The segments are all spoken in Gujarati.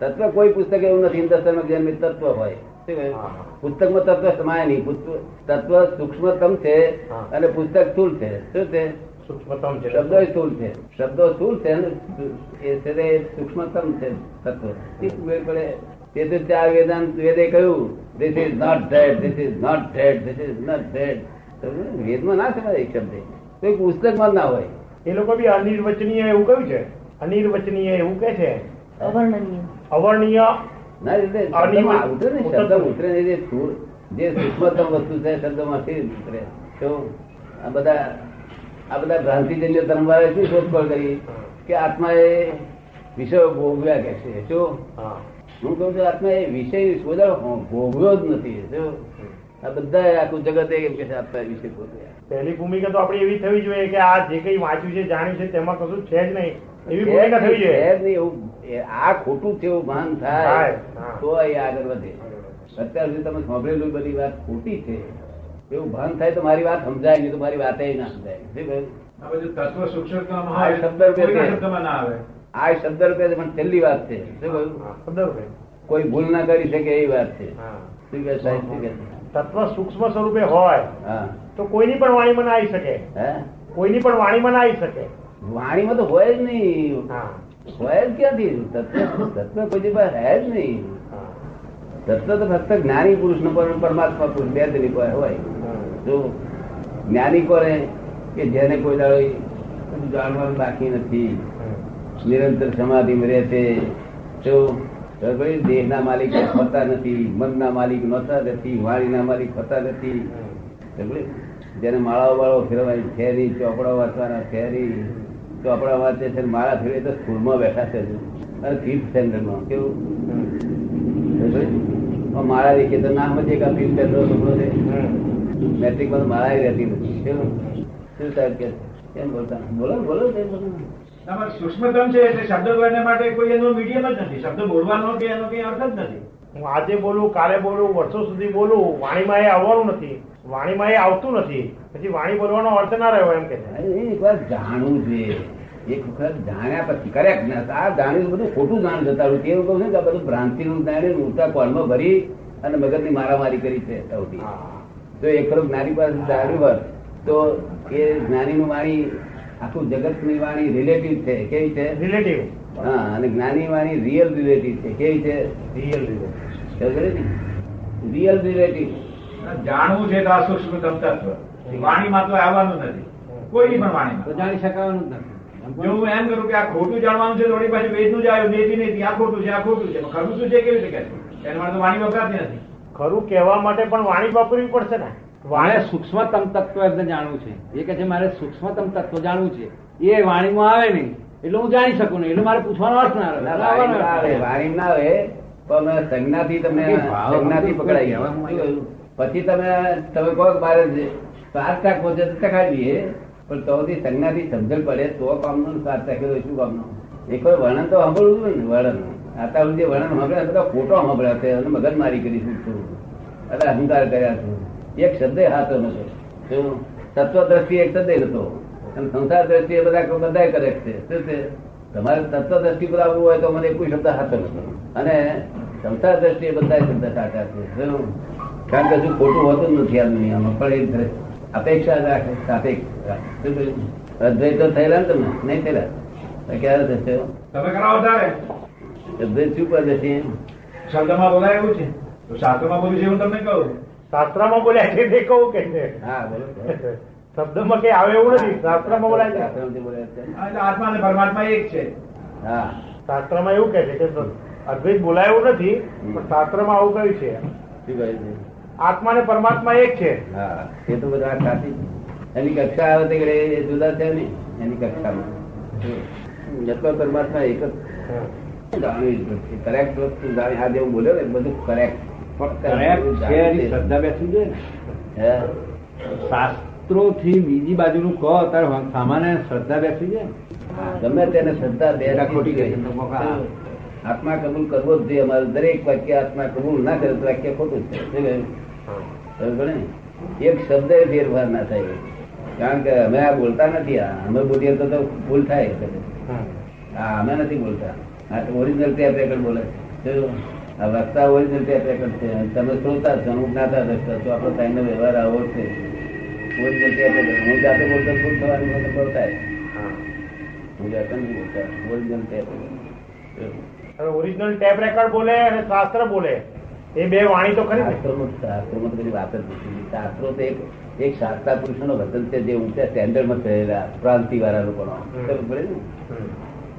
તત્વ કોઈ પુસ્તક એવું નથી. હિન્દુસ્તાનમાં તત્વ હોય. પુસ્તકમાં તત્વ સમાય નહીં. તત્વ સૂક્ષ્મતમ છે અને પુસ્તક સ્થુલ છે. શું છે? સૂક્ષ્મતમ છે. શબ્દો સ્થુલ છે. શબ્દો સ્થુલ છે એ છે સૂક્ષ્મતમ છે તત્વ. પડે તેથી ચાર વેદાંત વેદે કહ્યું this is not that this is not that this is not that વેદમાં ના સમજાય એક શબ્દ. કોઈ પુસ્તકમાં ના હોય. એ લોકો બી અનિર્વચનીય એવું કહ્યું છે. અનિર્વચનીય એવું કે છે. અવર્ણનીય. અવર્ણીય ના એટલે શબ્દમાં ઉતરે ને શબ્દ ઉતરે ને જે જે સૂક્ષ્મતમ વસ્તુ છે શબ્દમાંથી ઉતરે? તો આ બધા આ બધા ભ્રાંતિજન્ય ધર્મવાળાએ શું શોધખોળ કરી? કે આત્મા એ વિષયો ભોગવ્યા કે છે? શું હું. કહું છું આત્મા એ વિષય શોધા ભોગવ્યો જ નથી. જો આ બધા આખું જગત એમ કે આત્મા વિષય ભોગવ્યા. પહેલી ભૂમિકા તો આપણી એવી થવી જોઈએ કે આ જે કઈ વાંચ્યું છે જાણ્યું છે તેમાં કશું છે જ નહીં. આ ખોટું છે એવું ભાન થાય તો આગળ વધે. અત્યાર સુધી તમે સાંભળેલું બધી વાત ખોટી છે. એવું ભાન થાય તો મારી વાત સમજાય નહીં તો મારી વાત ના સમજાય. આ શબ્દ રૂપે પણ છેલ્લી વાત છે. કોઈ ભૂલ ના કરી શકે એવી વાત છે. તત્વ સૂક્ષ્મ સ્વરૂપે હોય હા. તો કોઈની પણ વાણીમાં ના આવી શકે. હે? કોઈની પણ વાણીમાં ના આવી શકે. વાણીમાં તો હોય જ નહીં. હોય જ ક્યાંથી? તત્વ તત્વ કોઈ પાસે હે જ નહીં. તત્વ તો ફક્ત જ્ઞાની પુરુષ નો પરમાત્મા પુરુષ બે પાસે હોય. જો જ્ઞાની કોને કે જેને કોઈ દાડો જાણવાનું બાકી નથી. નિરંતર સમાધિમાં રહે છે જો દેહના માલિક હોતા નથી મનના માલિક નહોતા નથી વાણીના માલિક હોતા નથી. જેને માળાઓ વાળો ફેરવાની ફેરી ચોપડા વાંચવાના છે નહીં ચોપડા વાંચે છે ને માળા ફેરવે તો સ્કૂલમાં બેઠા છે. અને ફિફ્થ સ્ટેન્ડર્ડમાં કેવું? મારા તો દેખીએ તો ના સમજે કે ફિફ્થ સ્ટેન્ડર્ડ છોકરો છે. મેટ્રિકમાં મારા રહેતી નથી કેવું? શું સાહેબ કે કેમ બોલતા? બોલો બોલો. સૂક્ષ્મતમ છે એટલે શબ્દ બોલવા માટે કોઈ એનો મીડિયમ જ નથી. શબ્દ બોલવાનો કે એનો કઈ અર્થ જ નથી. હું આજે બોલું કાલે બોલું વર્ષો સુધી બોલું વાણીમાં એ આવવાનું નથી. વાણીમાં એ આવતું નથી. પછી વાણી બોલવાનો અર્થ ના રહ્યો એમ કે જાણવું જોઈએ એક વખત જાણ્યા પછી કરેક્ટ ના આ જાણ્યું બધું ખોટું જાણ જતા તે એવું કહું કે બધું ભ્રાંતિ નું જાણે ઉલટા કોલમાં ભરી અને મગજની મારામારી કરી છે સૌથી તો એક ખરો જ્ઞાની પાસે જાણ્યું હોત તો એ જ્ઞાનીનું વાણી આખું જગતની વાણી રિલેટિવ છે. કેવી છે? રિલેટિવ હા અને જ્ઞાની વાણી રિયલ રિલેટિવ છે. કેવી છે? રિયલ રિયલ રિલેટિવ જાણવું છે તો આ સૂક્ષ્મતમ તત્વ. વાણીમાં તો આવવાનું નથી. કોઈ પણ વાણીમાં. જાણી શકાવાનું જ નથી. જો હું એમ કરું કે આ ખોટું જાણવાનું છે થોડી પાછું વેદનું જ આવ્યું નેતિ નેતિ આ ખોટું છે આ ખોટું છે. ખરું શું છે કેવી રીતે એના માટે તો વાણી વપરાતી નથી. ખરું કહેવા માટે પણ વાણી વાપરવી પડશે ને? વાણે સૂક્ષ્મતમ તત્વ એમને જાણવું છે. એ કે છે મારે સૂક્ષ્મતમ તત્વ જાણવું છે. એ વાણીમાં આવે નહીં. એટલે હું જાણી શકું નહીં. એટલે મારે પૂછવાનો અર્થ ના વાણી ના આવે, વાણી ના આવે પણ સંજ્ઞાથી તમને સંજ્ઞાથી પકડાઈ ગયા. પછી તમે તમે કહો મારે સાર્થક પહોંચે તો દઈએ પણ તોથી સંજ્ઞાથી સમજણ પડે, તો કામનું તો શું કામનું? એક વાર વર્ણન તો સાંભળવું ને, વર્ણન. આતા જે વર્ણન સાંભળ્યા બધા ખોટો સાંભળ્યા છે, અને મગજમારી કરી છું એટલે અહંકાર કર્યા છું. એક શબ્દ હાથો નતો તત્વ દ્રષ્ટિ એક શબ્દ નતો. અને સંસાર એ બધા બધા કરે છે. શું છે? તમારે તત્વ દ્રષ્ટિ પર આવવું હોય તો મને કોઈ શબ્દ હાથો નતો અને સંસાર દ્રષ્ટિ એ બધા શબ્દ સાચા છે? કારણ કે શું ખોટું હોતું જ નથી આ દુનિયામાં પણ એ અપેક્ષા જ રાખે સાપેક્ષ રાખે. અદ્વૈત તો થયેલા ને તમે? નહીં થયેલા? ક્યારે થશે તમે કરાવો તારે અદ્વૈત શું કરે છે શબ્દમાં બોલાય એવું છે. તો શાસ્ત્રમાં બોલ્યું છે હું તમને કહું? શાસ્ત્રમાં બોલ્યા છે તે કહું કે છે. હા બોલો. શબ્દમાં કઈ આવે એવું નથી. શાસ્ત્રમાં બોલાય છે. શાસ્ત્રમાંથી બોલે છે. આત્મા અને પરમાત્મા એક છે. હા. શાસ્ત્રમાં એવું કહે છે કે અદ્વૈત બોલાય એવું નથી પણ શાસ્ત્રમાં આવું કહ્યું છે. શું કહે છે? આત્મા ને પરમાત્મા એક છે. હા એ તો બધા સાચી એની કક્ષા આવે તે એ જુદા છે ને એની કક્ષામાં. જેટલો પરમાત્મા એક જ જાણવી કરેક્ટ વસ્તુ જાણી આ જેવું બોલ્યો ને બધું કરેક્ટ Correct છે એની શ્રદ્ધા બેસવી જોઈએ ને. શાસ્ત્રોથી બીજી બાજુનું કહો ત્યારે સામાન્ય શ્રદ્ધા બેસવી જોઈએ ગમે તેને શ્રદ્ધા બે ખોટી ગઈ. આત્મા કબૂલ કરવો જ જોઈએ. અમારે દરેક વાક્ય આત્મા કબૂલ ના કરે તો વાક્ય ખોટું છે. એક શબ્દ ફેરફાર ના થાય. કારણ કે અમે આ બોલતા નથી, આ અમે બોલીએ તો ભૂલ થાય. હા, અમે નથી બોલતા. આ ઓરિજિનલ ટેપ રેકર્ડ બોલે છે. આ વક્તા ઓરિજિનલ ટેપ રેકર્ડ છે. તમે શ્રોતા છો હું જ્ઞાતા દસતા તો આપણો ટાઈમનો વ્યવહાર આવો છે. ઓરિજિનલ ટેપ રેકર્ડ હું જાતે બોલતો ભૂલ થવાની મને બોલતા હું જાતે નથી બોલતા. Original tape original tape record બોલે અને શાસ્ત્ર બોલે. એ બે વાણી તો ખરી ને. શાસ્ત્રોમાં બધી વાત જ નથી શાસ્ત્રો તો એક એક શાસ્ત્રા પુરુષોનો વતન છે જે ઊંચા સ્ટેન્ડર્ડમાં થયેલા પ્રાંતિ વાળા લોકોનો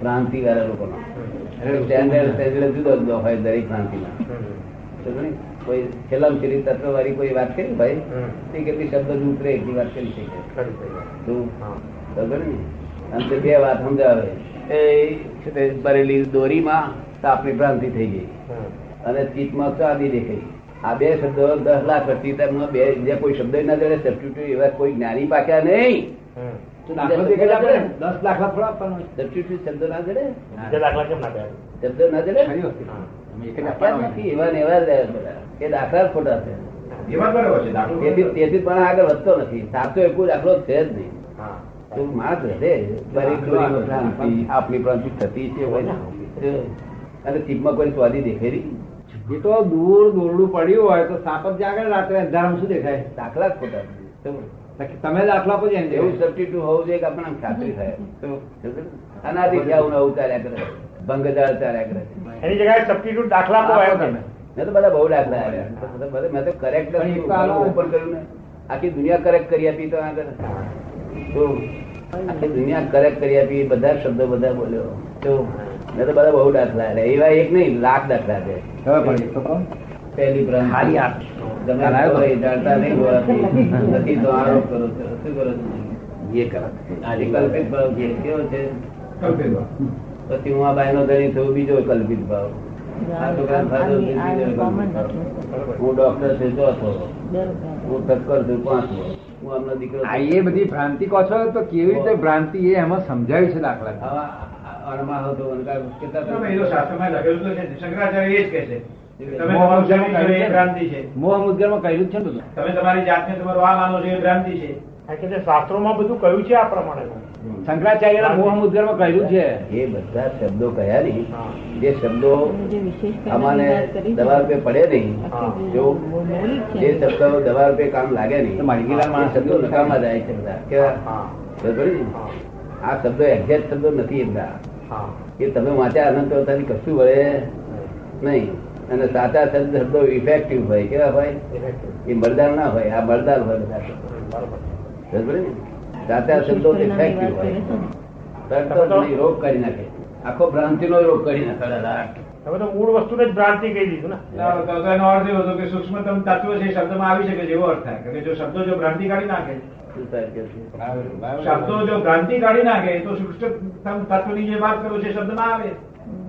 પ્રાંતિ વાળા લોકોનો. સ્ટેન્ડર્ડ સ્ટેન્ડર્ડ જુદો જુદો હોય દરેક પ્રાંતિમાં. કોઈ છેલ્લામાં છેલ્લી તત્વ વાળી કોઈ વાત કરી ભાઈ? તે કેટલી શબ્દ જ ઉતરે એટલી વાત કરી શકે. અને તે બે વાત સમજાવે. એ બરેલી દોરીમાં આપણી ભ્રાંતિ થઈ ગઈ. અને ચીટમાં ચાંદી દેખાઈ આ બે શબ્દો દસ લાખ તેમનો બે બીજા કોઈ શબ્દ ના જડે સબસ્ટિટ્યુટ એવા કોઈ જ્ઞાની પાક્યા નહીં. આપણે દસ. સબસ્ટિટ્યુટ શબ્દ ના જડે? શબ્દ ના જડે? જ જ એવા ને એવા જ એ દાખલા ખોટા છે. તેથી પણ આગળ વધતો નથી. સાચો એક દાખલો છે જ નહીં. હા. તો માણસ રહે બરી ચોરીમાં ભ્રાંતિ થતી છે હોય ને. અને ચીપમાં કોઈ સ્વાદી દેખેરી એ તો દૂર દોરડું પડ્યું હોય તો સાપ જ આગળ રાત્રે અંધારામાં શું દેખાય? દાખલા જ ખોટા તમે દાખલા આપો એમ એવું સબસ્ટિટ્યુટ હોવું જોઈએ કે આપણને ખાતરી થાય. અનાદિ આવું આવું ચાલ્યા કરે? ભંગદાળ ચાર્યા કરે. એની જગ્યાએ સબસ્ટિટ્યુટ દાખલા આપો આવ્યો તમે. મેં તો બધા બહુ દાખલા આવ્યા મેં તો કરેક્ટ ઓપન કર્યું ને. આખી દુનિયા કરેક્ટ કરી આપી તો આગળ. આખી દુનિયા કરેક્ટ કરી આપી બધા શબ્દો બધા બોલ્યો. તો મેં તો બધા બહુ દાખલા આવ્યા એવા એક નહીં લાખ દાખલા છે. પહેલી નથી તો આરોપ કરો છો. શું કરો છો? છે. કેવો છે? પછી હું આ બાયનો ધણી થયો બીજો કલ્પિત ભાવ. છે. હું ડોક્ટર છું ચોથો હું ટક્કર છું પાંચમો હું આમનો દીકરો એ બધી ભ્રાંતિ કહો છો તો કેવી રીતે ભ્રાંતિ એ એમાં સમજાવ્યું છે દાખલા અણમાં હતો કેટલા લખેલું તો છે શંકરાચાર્ય એ જ કહે છે. તમે મોહ તમારું કહ્યું છે. બધું. તમે જાતને તમારું આ માનો છો એ ભ્રાંતિ છે. કારણ શાસ્ત્રોમાં બધું કહ્યું છે આ પ્રમાણે. શંકરાચાર્યના મોહ મુદ્ગરમાં કહ્યું છે. એ બધા શબ્દો કયા નહીં. જે શબ્દો અમાને દવા રૂપે પડે નહીં જો જે શબ્દો દવા રૂપે કામ લાગે નહીં એ શબ્દો નકામા જાય છે બધા. કેવા? આ શબ્દો એક્ઝેક્ટ શબ્દો નથી એમના. એ તમે વાંચ્યા અનંત અવતારથી કશું વળે નહીં. અને સાચા શબ્દો ઇફેક્ટિવ હોય. કેવા હોય? એ મરદાર ના હોય. આ મરદાર હોય બધા ને? સાચા શબ્દો ઇફેક્ટિવ હોય. તરત રોગ કરી નાખે. આખો ભ્રાંતિ નો રોગ કરી નાખે. હવે તો મૂળ વસ્તુને જ ભ્રાંતિ કહી દીધું ને. એનો અર્થ એવો હતો કે સૂક્ષ્મતમ તત્વ છે શબ્દમાં આવી શકે છે એવો અર્થ થાય. કે જો શબ્દો જો ભ્રાંતિ કાઢી નાખે? શબ્દો જો ભ્રાંતિ કાઢી નાખે તો સૂક્ષ્મતમ તત્વની જે વાત કરો છે શબ્દમાં આવે.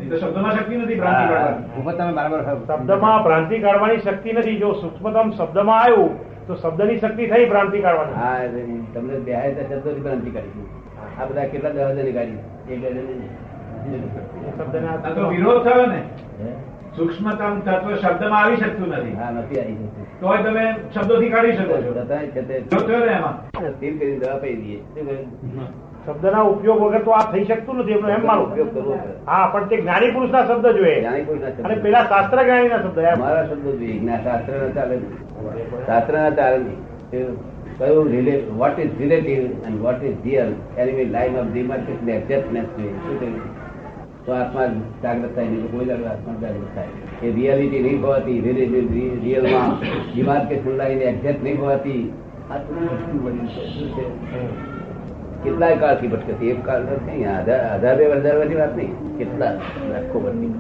તો શબ્દમાં શક્તિ નથી ભ્રાંતિ કાઢવાની. તમે બરાબર શબ્દમાં ભ્રાંતિ કાઢવાની શક્તિ નથી. જો સૂક્ષ્મતમ શબ્દમાં આવ્યું તો શબ્દની શક્તિ થઈ ભ્રાંતિ કાઢવાની. હા તમને બે તો ભ્રાંતિ કાઢી. આ બધા કેટલા દહજને કાઢી એક ડઝને વિરોધ થયો ને. સૂક્ષ્મતમ તત્વ શબ્દમાં આવી શકતું નથી. હા નથી આવી શકતું. તોય તમે શબ્દોથી કાઢી શકો છો. છતાંય છે તે વિરોધ થયો ને એમાં. સ્થિર કરીને દવા પી દઈએ? શબ્દના ઉપયોગ વગર તો આ થઈ શકતું નથી એમનો એમ મારો ઉપયોગ કરવો હા પણ તે જ્ઞાની પુરુષના શબ્દ જોઈએ. જ્ઞાની પુરુષના અને પેલા શાસ્ત્ર જ્ઞાનીના શબ્દ મારા શબ્દો જોઈએ. જ્ઞાન શાસ્ત્ર ના ચાલે. શાસ્ત્ર ના ચાલે કયું relay what is relative and what is real any line of demarcation exactness જોઈએ શું કહ્યું? તો આત્મા જાગૃત થાય નહીં તો કોઈ દાડો આત્મા જાગૃત થાય એ રિયાલિટી નહીં હોવાથી રિયલમાં ડિમાર્કેશન લાઈન એક્ઝેક્ટ નહીં હોવાથી આ તો ભટકું બન્યું છે. શું છે કેટલાય કાળથી ભટકે છે એક કાળ નથી હજાર હજાર બે હજાર વર્ષની વાત નહીં કેટલા લાખો વર્ષની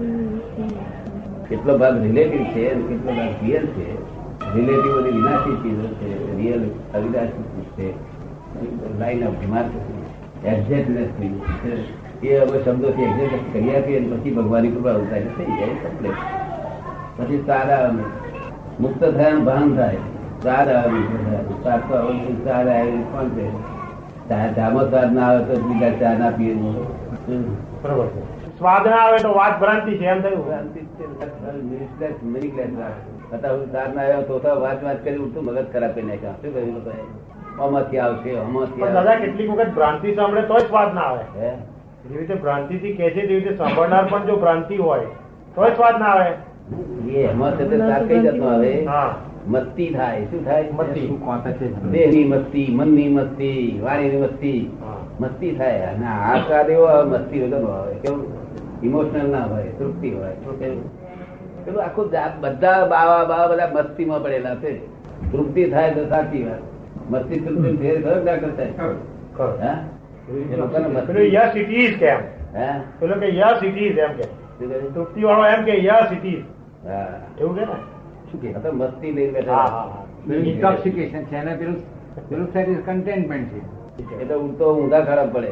કેટલો ભાગ રિલેટિવ છે અને કેટલો ભાગ રિયલ છે રિલેટિવ બધી વિનાશી ચીજો છે રિયલ અવિનાશી ચીજ છે લાઈન ઓફ ડિમાર્કેશન એક્ઝેક્ટનેસ થઈ છે એ હવે શબ્દોથી એક્ઝેક્ટ કરી આપીએ અને પછી ભગવાનની કૃપા ઉતારી થઈ જાય કમ્પ્લેટ પછી સારા આવે મુક્ત થયા ભાન થાય. સારા આવે સાર તો આવે સારા આવે કોણ છે? ચામાં સ્વાદ ના આવે તો બીજા ચા ના પીએ બરોબર સ્વાદ ના આવે તો વાત ભ્રાંતિ છે એમ થયું. વાત વાત કરી ઉઠતું મગજ ખરાબ કરી નાખ્યા. શું કહ્યું? આમાંથી આવશે આમાંથી દાદા. કેટલીક વખત ભ્રાંતિ સાંભળે તોય સ્વાદ ના આવે? જેવી રીતે ભ્રાંતિ થી કે છે તેવી રીતે સાંભળનાર પણ જો ભ્રાંતિ હોય તોય સ્વાદ ના આવે એ એમાં છે સ્વાદ કઈ જતો આવે. મસ્તી થાય. શું થાય? મસ્તી. શું કોતા છે? દેહની મસ્તી મનની મસ્તી વાણીની મસ્તી મસ્તી થાય અને આ સ્વાદ એવો મસ્તી વગર હોય કેવું ઇમોશનલ ના હોય તૃપ્તિ હોય. કેવું? પેલું આખું બધા બાવા બાવા બધા મસ્તીમાં પડેલા છે. તૃપ્તિ થાય તો સાચી વાત. મસ્તી તૃપ્તિ ફેર ખરો ના કરતા. હા? એ લોકોને યસ ઇટ ઇઝ કેમ હા? પેલો કે યસ ઇટ ઇઝ એમ કે. તૃપ્તિ વાળો એમ કે યસ ઇટ ઇઝ એવું કે ને? શું કે તો મસ્તી લઈને હા બેઠા છે ને પેલું પેલું સેટ કન્ટેનમેન્ટ છે. એ તો ઉડતો ઊંધા ખરાબ પડે.